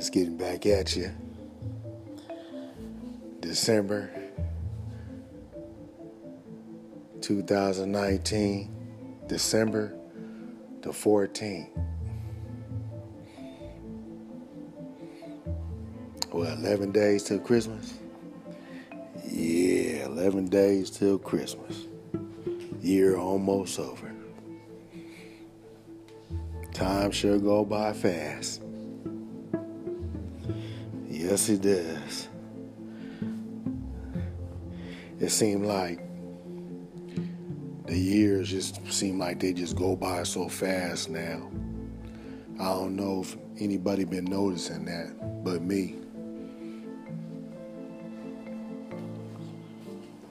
It's getting back at you. December 2019, December the 14th. Well, 11 days till Christmas? Yeah, 11 days till Christmas. Year almost over. Time sure go by fast. Yes, it does. It seemed like the years just seem like they just go by so fast now. I don't know if anybody been noticing that but me.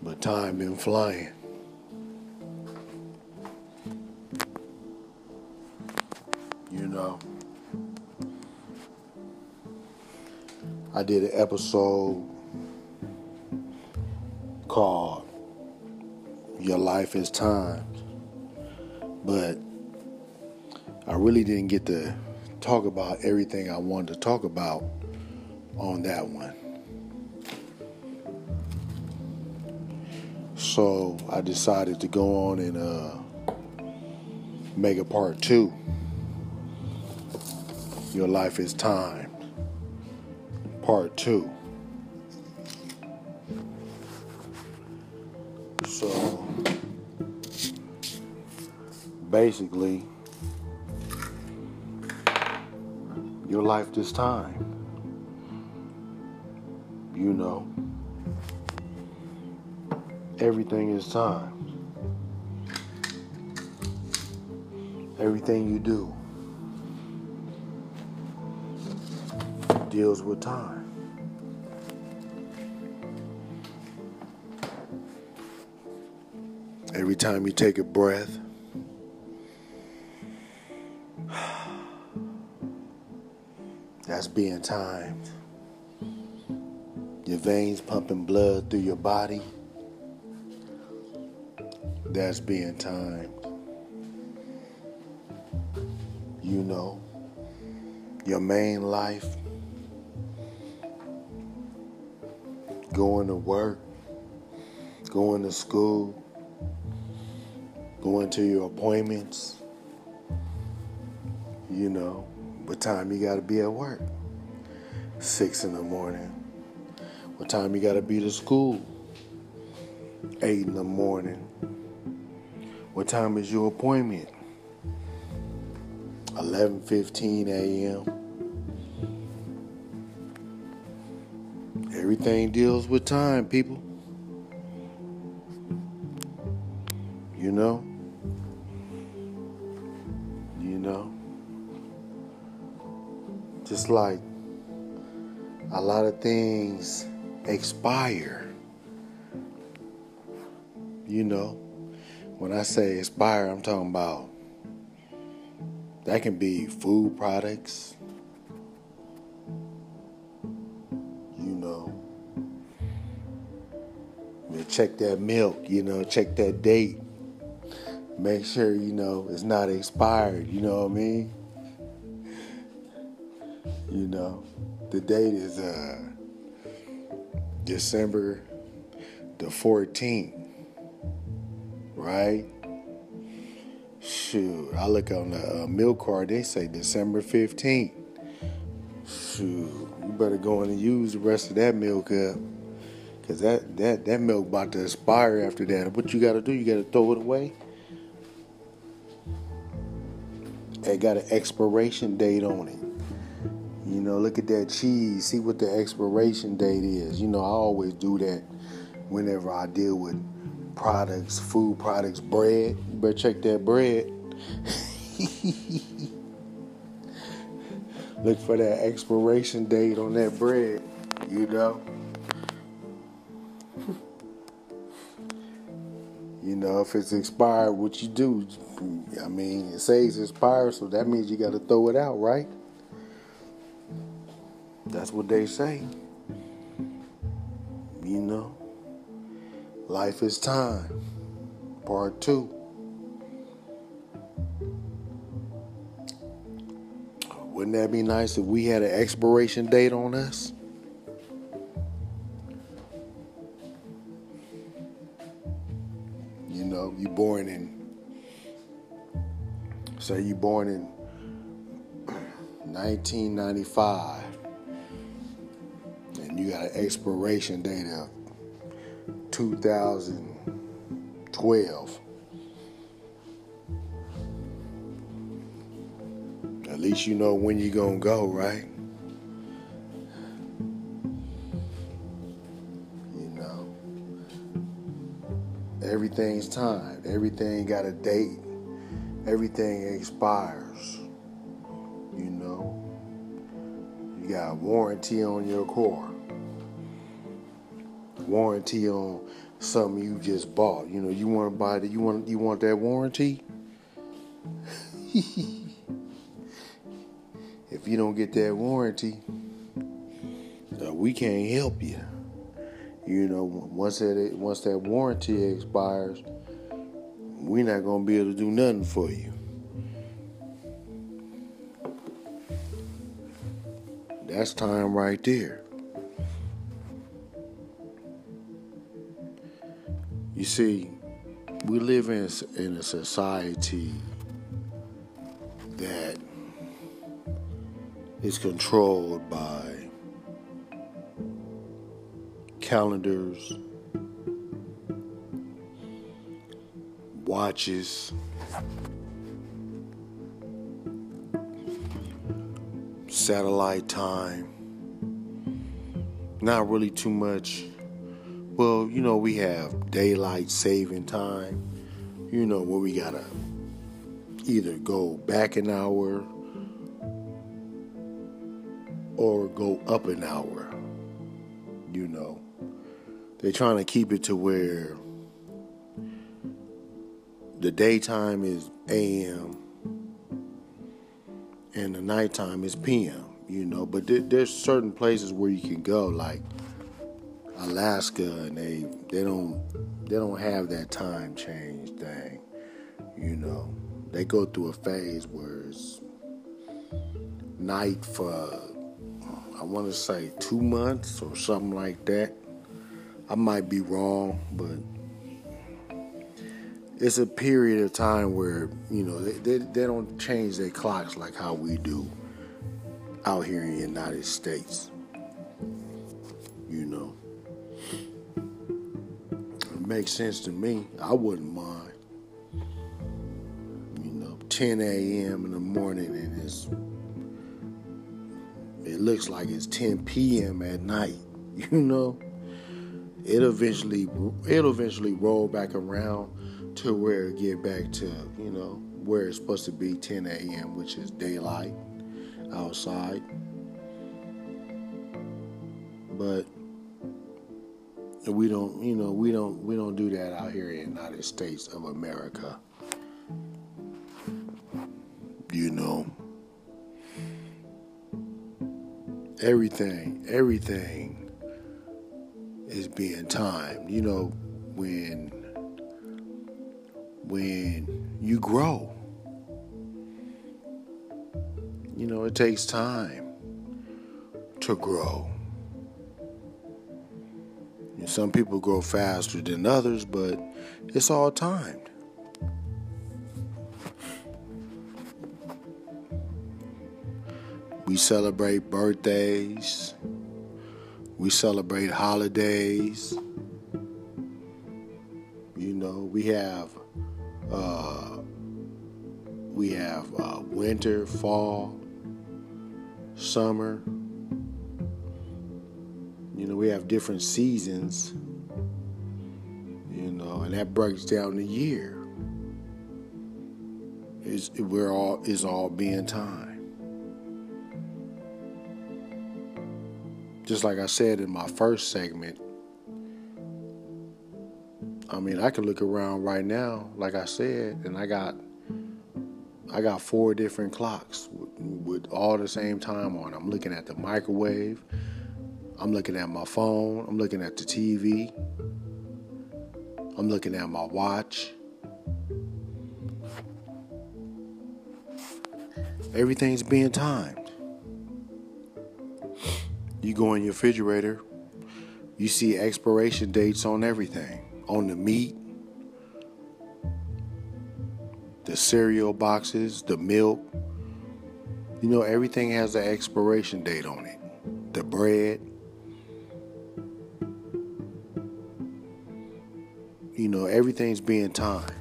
But time been flying. I did an episode called Your Life is Time. But I really didn't get to talk about everything I wanted to talk about on that one. So I decided to go on and uh, make a part two. Your life is time. Part two. So basically, your life this time. You know, everything is time. Everything you do deals with time. Every time you take a breath, that's being timed. Your veins pumping blood through your body, that's being timed. You know, your main life, going to work, going to school, going to your appointments, you know, what time you got to be at work? Six in the morning. What time you got to be to school? Eight in the morning. What time is your appointment? 11:15 a.m. Everything deals with time, people. You know? You know? Just like a lot of things expire. You know? When I say expire, I'm talking about that can be food products. Check that milk, you know, check that date. Make sure, you know, it's not expired, you know what I mean? You know, the date is uh December the 14th, right? Shoot, I look on the uh, milk card, they say December 15th. Shoot, you better go in and use the rest of that milk up. Cause that, that, that milk about to expire after that. What you gotta do, you gotta throw it away. It got an expiration date on it. You know, look at that cheese, see what the expiration date is. You know, I always do that whenever I deal with products, food products, bread. You better check that bread. Look for that expiration date on that bread, you know. You know, if it's expired, what you do? I mean, it says expired, so that means you got to throw it out, right? That's what they say. You know. Life is Time, Part 2. Wouldn't Wouldn't that be nice if we had an expiration date on us? Born in, say you born in 1995, and you got an expiration date of 2012. At least you know when you're gonna go, right? Everything's timed. Everything got a date. Everything expires. You know. You got a warranty on your car. Warranty on something you just bought. You know, you want to buy that you want you want that warranty? if you don't get that warranty, uh, we can't help you. You know, once that once that warranty expires, we're not gonna be able to do nothing for you. That's time right there. You see, we live in in a society that is controlled by calendars, watches, satellite time. Not really too much. Well, you know, we have daylight saving time, you know, where we gotta either go back an hour or go up an hour. You know, they're trying to keep it to where the daytime is AM and the nighttime is PM. You know, but there, there's certain places where you can go, like Alaska, and they they don't they don't have that time change thing. You know, they go through a phase where it's night for I want to say two months or something like that. I might be wrong, but it's a period of time where you know they, they, they don't change their clocks like how we do out here in the United States. You know, it makes sense to me. I wouldn't mind. You know, 10 a.m. in the morning and it's it looks like it's 10 p.m. at night. You know, it eventually it'll eventually roll back around to where it get back to you know where it's supposed to be 10 a.m., which is daylight outside. But we don't, you know, we don't we don't do that out here in the United States of America. You know. everything, everything is being timed. You know, when when you grow, you know, it takes time to grow. Some people grow faster than others, but it's all timed. We celebrate birthdays. We celebrate holidays. You know, we have uh, we have uh, winter, fall, summer. You know, we have different seasons. You know, and that breaks down the year. Is we're all is all being time. Just like I said in my first segment, I mean, I can look around right now, like I said, and I got I got four different clocks with, all the same time on. I'm looking at the microwave. I'm looking at my phone. I'm looking at the TV. I'm looking at my watch. Everything's being timed. You go in your refrigerator, you see expiration dates on everything on the meat, the cereal boxes, the milk. You know, everything has an expiration date on it. The bread. You know, everything's being timed.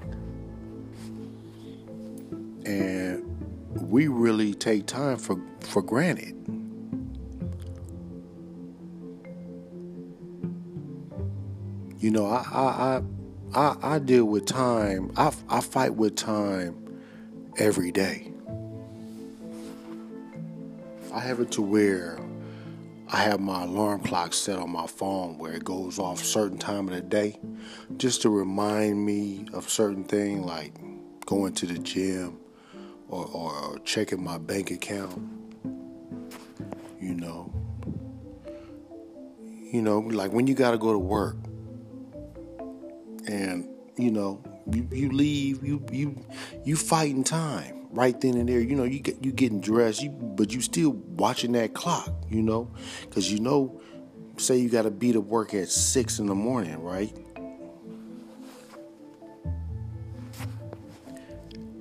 And we really take time for, for granted. You know, I I I, I, deal with time. I, I fight with time every day. I have it to where I have my alarm clock set on my phone where it goes off certain time of the day just to remind me of certain thing like going to the gym or, or checking my bank account. You know. You know, like when you gotta go to work and you know you, you leave you you you fighting time right then and there. You know you get you getting dressed you but you still watching that clock you know? Because you know say you got to be to work at six in the morning right?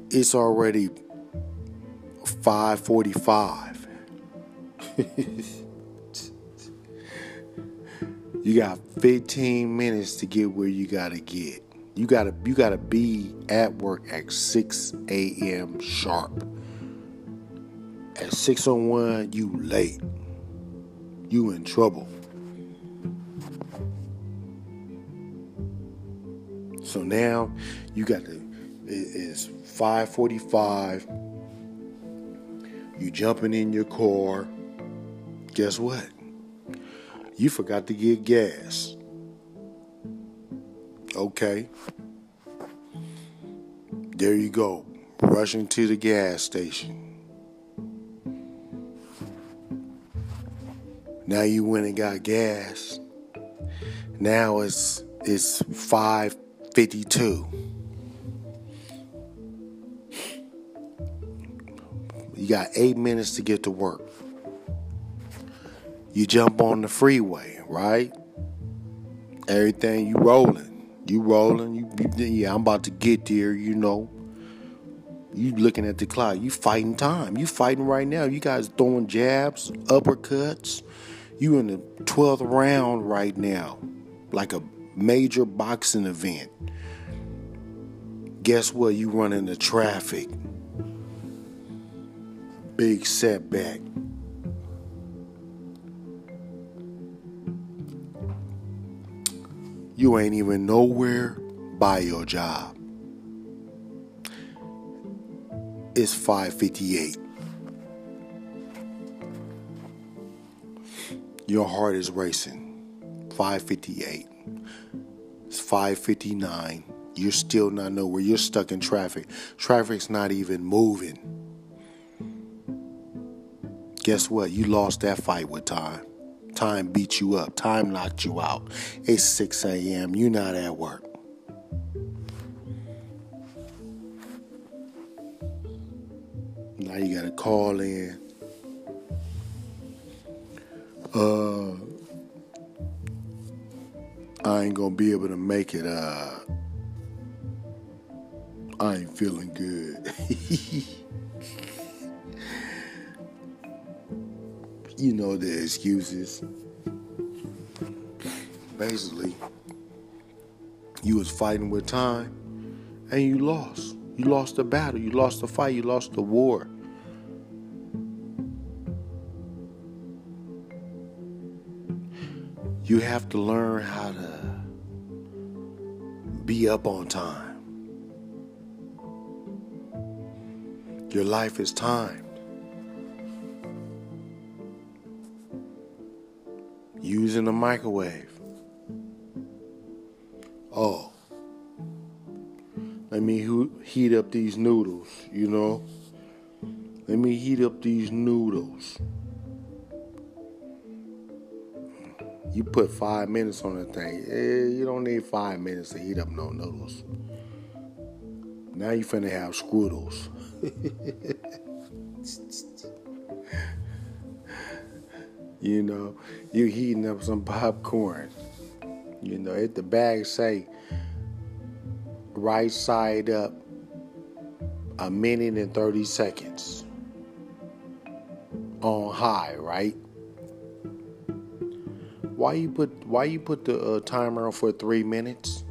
It's already 545 You got 15 minutes to get where you gotta get. You gotta you gotta be at work at 6 a.m. sharp. At 6:01, you late. You in trouble. So now you got to it's 5:45. You jumping in your car. Guess what? You forgot to get gas. Okay. There you go. Rushing to the gas station. Now you went and got gas. Now it's it's 552. You got eight minutes to get to work you jump on the freeway, right? Everything you rolling, you rolling. You, you, yeah, I'm about to get there. You know, you looking at the clock. You fighting time. You fighting right now. You guys throwing jabs, uppercuts. You in the twelfth round right now, like a major boxing event. Guess what? You run into traffic. Big setback. You ain't even nowhere by your job. It's 558. Your heart is racing. 558. It's 559. You're still not nowhere. You're stuck in traffic. Traffic's not even moving. Guess what? You lost that fight with time. Time beat you up. Time knocked you out. It's 6 a.m. You're not at work. Now you got to call in. Uh, I ain't gonna be able to make it. Uh, I ain't feeling good. you know the excuses. Basically, you was fighting with time and you lost. You lost the battle, you lost the fight, you lost the war. You have to learn how to be up on time. Your life is time. Using the microwave. Oh, let me heat up these noodles, you know? Let me heat up these noodles. You put five minutes on the thing. Eh, you don't need five minutes to heat up no noodles. Now you finna have scrutles. you know, you heating up some popcorn. You know, if the bag say right side up a minute and 30 seconds on high, right? Why you put why you put the uh, timer for 3 minutes?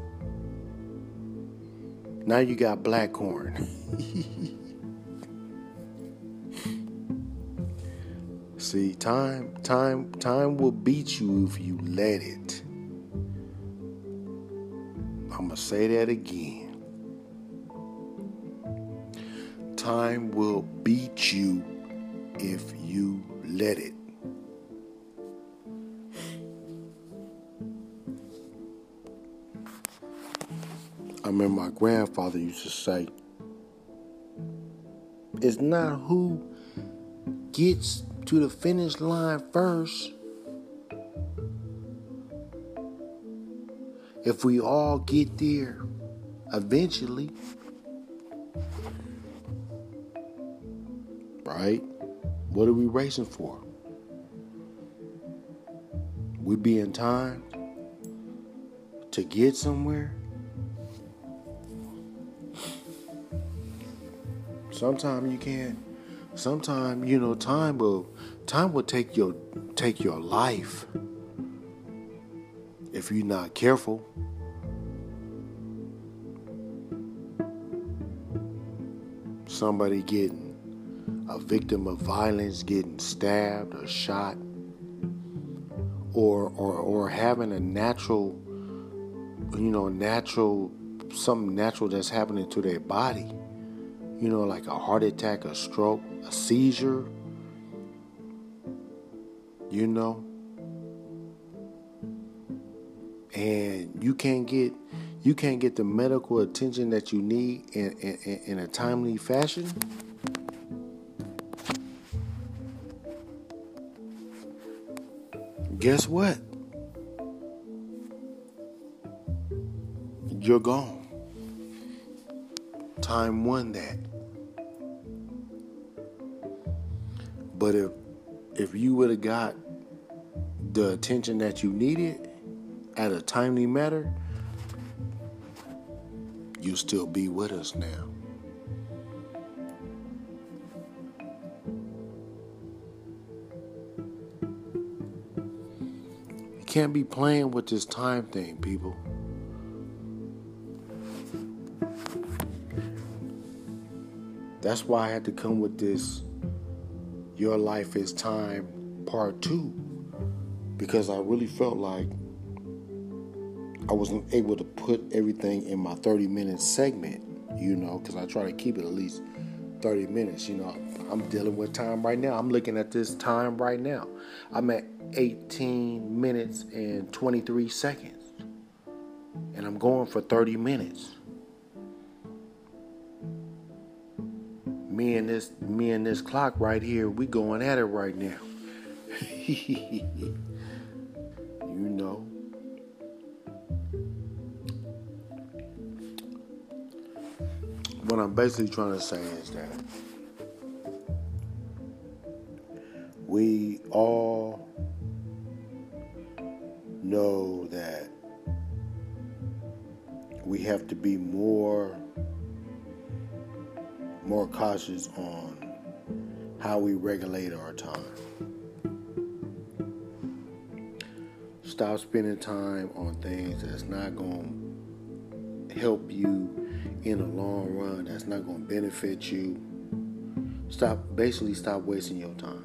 Now you got black corn. See, time, time, time will beat you if you let it. I'm gonna say that again. Time will beat you if you let it. I remember my grandfather used to say, It's not who gets to the finish line first. If we all get there eventually, right? What are we racing for? We be in time to get somewhere? Sometimes you can't. Sometimes you know time will time will take your take your life if you're not careful. Somebody getting a victim of violence getting stabbed or shot or or or having a natural you know natural something natural that's happening to their body you know, like a heart attack, a stroke, a seizure, you know, and you can't get you can't get the medical attention that you need in, in, in a timely fashion. Guess what? You're gone. Time won that. But if if you would have got the attention that you needed at a timely matter, you still be with us now. You can't be playing with this time thing, people. That's why I had to come with this Your Life is Time Part 2 because I really felt like I wasn't able to put everything in my 30 minute segment, you know, because I try to keep it at least 30 minutes. You know, I'm dealing with time right now. I'm looking at this time right now. I'm at 18 minutes and 23 seconds, and I'm going for 30 minutes. Me and this me and this clock right here, we going at it right now. you know. What I'm basically trying to say is that we all know that we have to be more more cautious on how we regulate our time. Stop spending time on things that's not going to help you in the long run, that's not going to benefit you. Stop, basically, stop wasting your time.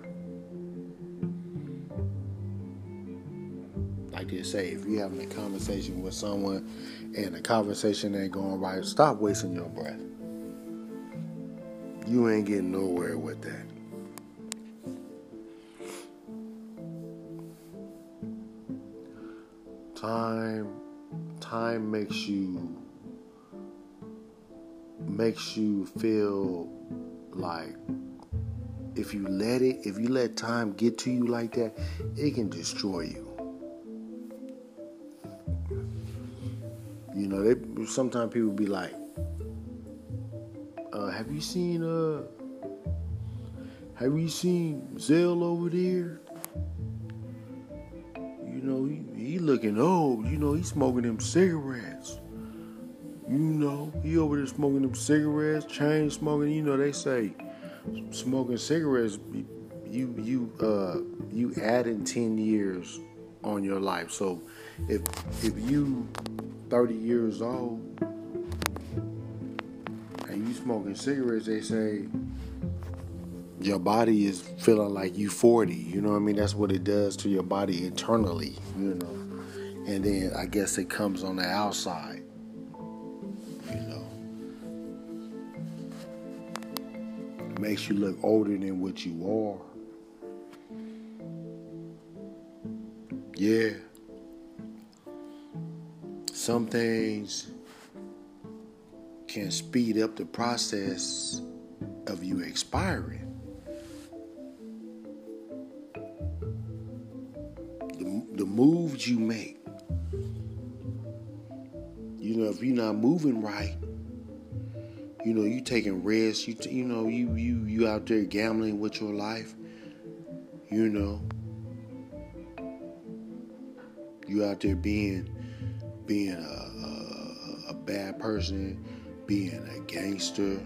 Like they say, if you're having a conversation with someone and the conversation ain't going right, stop wasting your breath you ain't getting nowhere with that. Time time makes you makes you feel like if you let it, if you let time get to you like that, it can destroy you. You know, they sometimes people be like, have you seen uh have you seen Zell over there? you know, he, he looking old. You know, he smoking them cigarettes. You know, he over there smoking them cigarettes, chain smoking. You know, they say smoking cigarettes, you you uh you adding ten years on your life. So if if you 30 years old smoking cigarettes, they say your body is feeling like you 40. You know what I mean? That's what it does to your body internally, you know. And then I guess it comes on the outside. You know. It makes you look older than what you are. Yeah. Some things can speed up the process of you expiring. The, the moves you make. You know, if you're not moving right, you know, you taking risks. You you know, you you you out there gambling with your life. You know, you out there being being a, a, a bad person, being a gangster,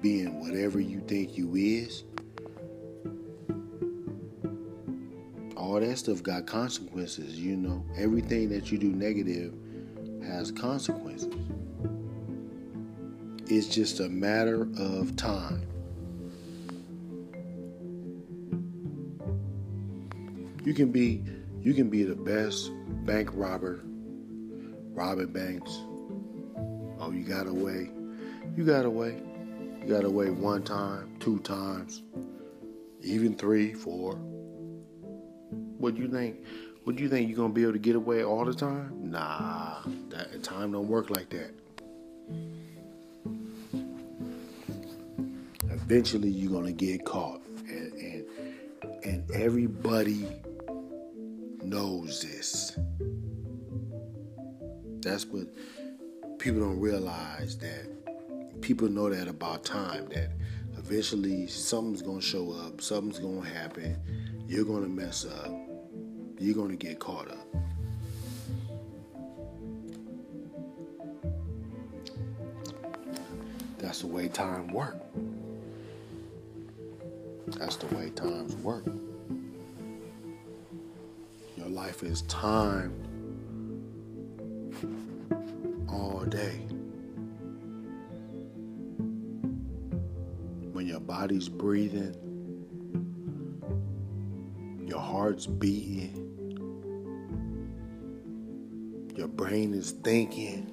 being whatever you think you is. All that stuff got consequences, you know. Everything that you do negative has consequences. It's just a matter of time. You can be you can be the best bank robber, robbing banks. Oh, you got away. You got away. You got away one time, two times, even three, four. What do you think? What do you think you're gonna be able to get away all the time? Nah, that time don't work like that. Eventually, you're gonna get caught, and and, and everybody knows this. That's what people don't realize that people know that about time that eventually something's to show up, something's to happen, you're to mess up, you're to get caught up. That's the way time works. That's the way times work Your life is time all day. When your body's breathing, your heart's beating, your brain is thinking,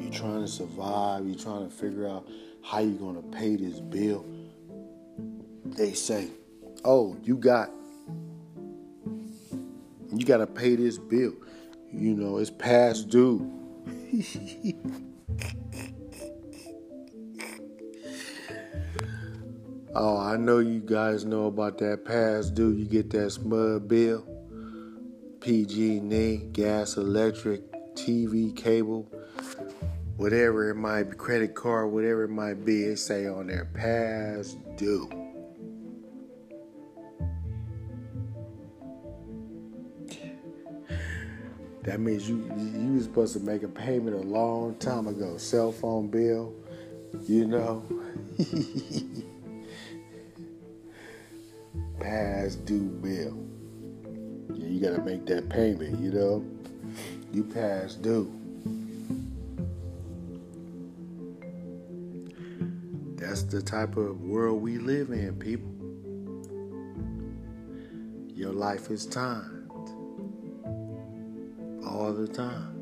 you're trying to survive, you're trying to figure out how you're going to pay this bill. They say, oh, you got you got to pay this bill. You know, it's past due. oh, I know you guys know about that past due. You get that SMUD bill, PG&E, gas, electric, TV, cable, whatever it might be, credit card, whatever it might be. It say on there past due. That means you you were supposed to make a payment a long time ago. Cell phone bill, you know. Past due bill. Yeah, you gotta make that payment, you know. You past due. That's the type of world we live in, people. Your life is time all the time.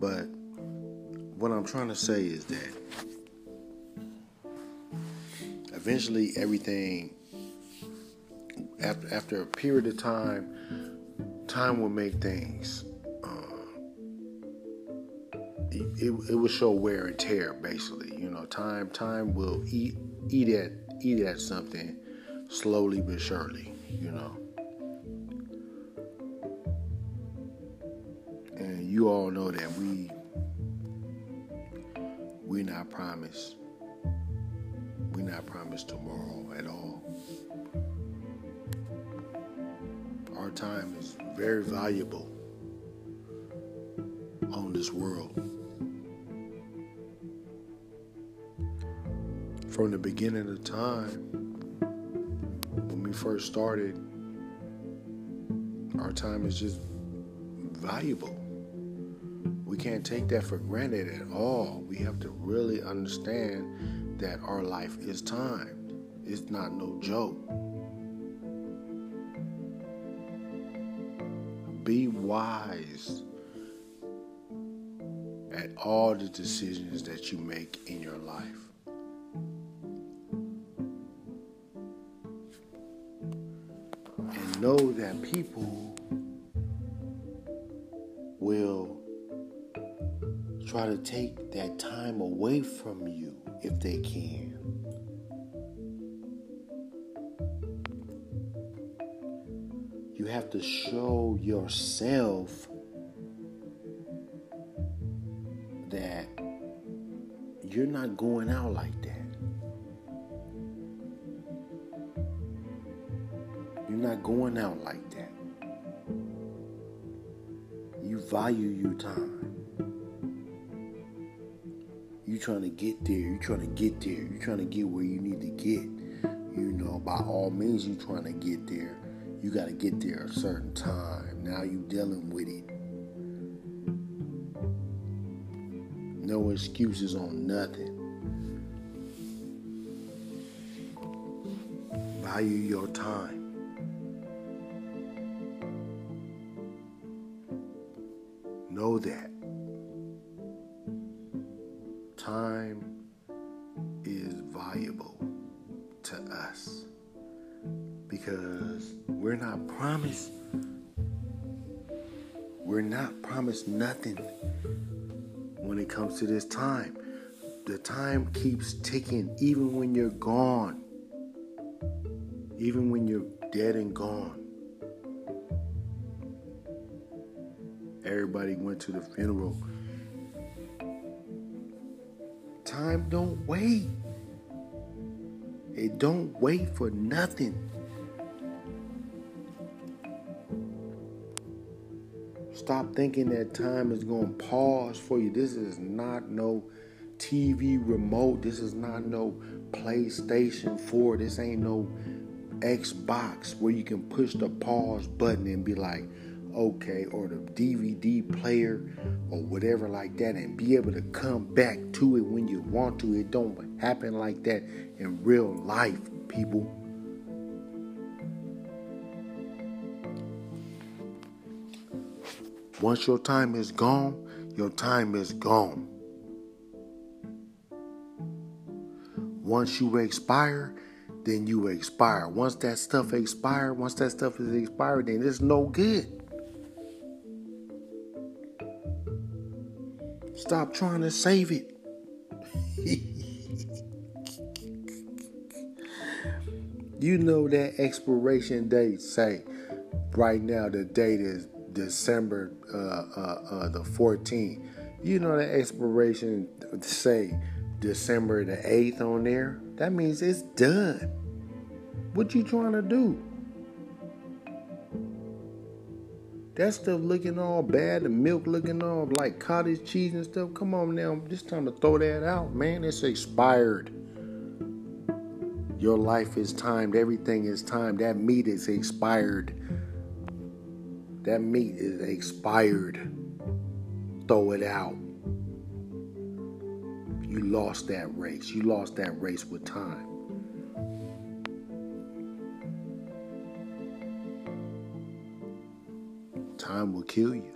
But what I'm trying to say is that eventually everything after after a period of time time will make things uh, it, it will show wear and tear basically you know time time will eat eat at eat at something slowly but surely you know. We first started, our time is just valuable. We can't take that for granted at all. We have to really understand that our life is timed. It's not no joke. Be wise at all the decisions that you make in your life. That people will try to take that time away from you if they can. You have to show yourself that you're not going out like that. You're not going out like that. You value your time. You're trying to get there. You're trying to get there. You're trying to get where you need to get. You know, by all means, you're trying to get there. You got to get there a certain time. Now you dealing with it. No excuses on nothing. Value your time. Know that. Time is valuable to us because we're not promised we're not promised nothing when it comes to this time. The time keeps ticking even when you're gone. Even when you're dead and gone. Everybody went to the funeral time don't wait. It don't wait for nothing. Stop thinking that time is going to pause for you. This is not no TV remote. This is not no PlayStation 4. This ain't no Xbox where you can push the pause button and be like, okay, or the DVD player or whatever like that, and be able to come back to it when you want to. It don't happen like that in real life, people. Once your time is gone, your time is gone. Once you expire, then you expire. Once that stuff expire, once that stuff is expired, then it's no good. Stop trying to save it. you know that expiration date say right now the date is December uh, uh, uh, the 14th. You know the expiration say December the 8th on there. That means it's done. What you trying to do? That stuff looking all bad, the milk looking all like cottage cheese and stuff. Come on now, just time to throw that out, man. It's expired. Your life is timed, everything is timed. That meat is expired. That meat is expired. Throw it out. You lost that race. You lost that race with time. Time will kill you.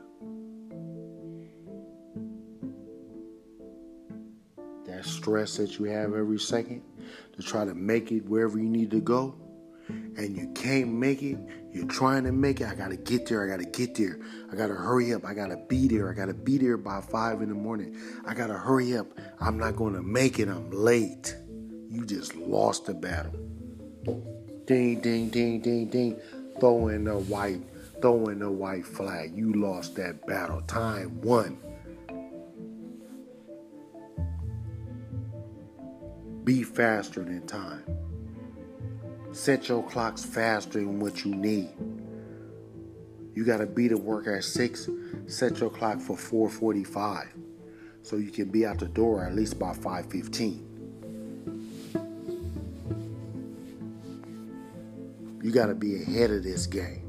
That stress that you have every second to try to make it wherever you need to go, and you can't make it, you're trying to make it. I gotta get there, I gotta get there, I gotta hurry up, I gotta be there, I gotta be there by five in the morning, I gotta hurry up, I'm not gonna make it, I'm late. You just lost the battle. Ding, ding, ding, ding, ding. Throw in the white throwing the white flag. You lost that battle. Time won. be faster than time. Set your clocks faster than what you need. You got to be to work at 6, set your clock for 4:45 so you can be out the door at least by 5:15. You got to be ahead of this game.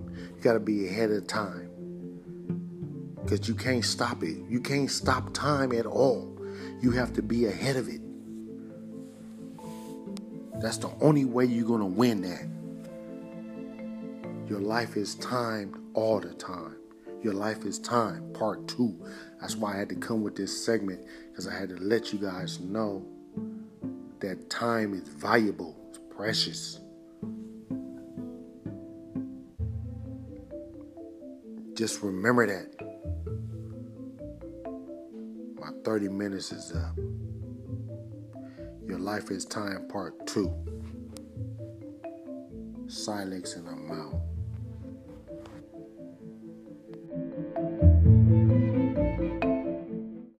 Got to be ahead of time. Cuz you can't stop it. You can't stop time at all. You have to be ahead of it. That's the only way you're going to win that. Your life is timed all the time. Your life is time, part two. That's why I had to come with this segment because I had to let you guys know that time is valuable, it's precious. Just remember that. My 30 minutes is up. Your Life is Time Part 2. Silence and I'm out.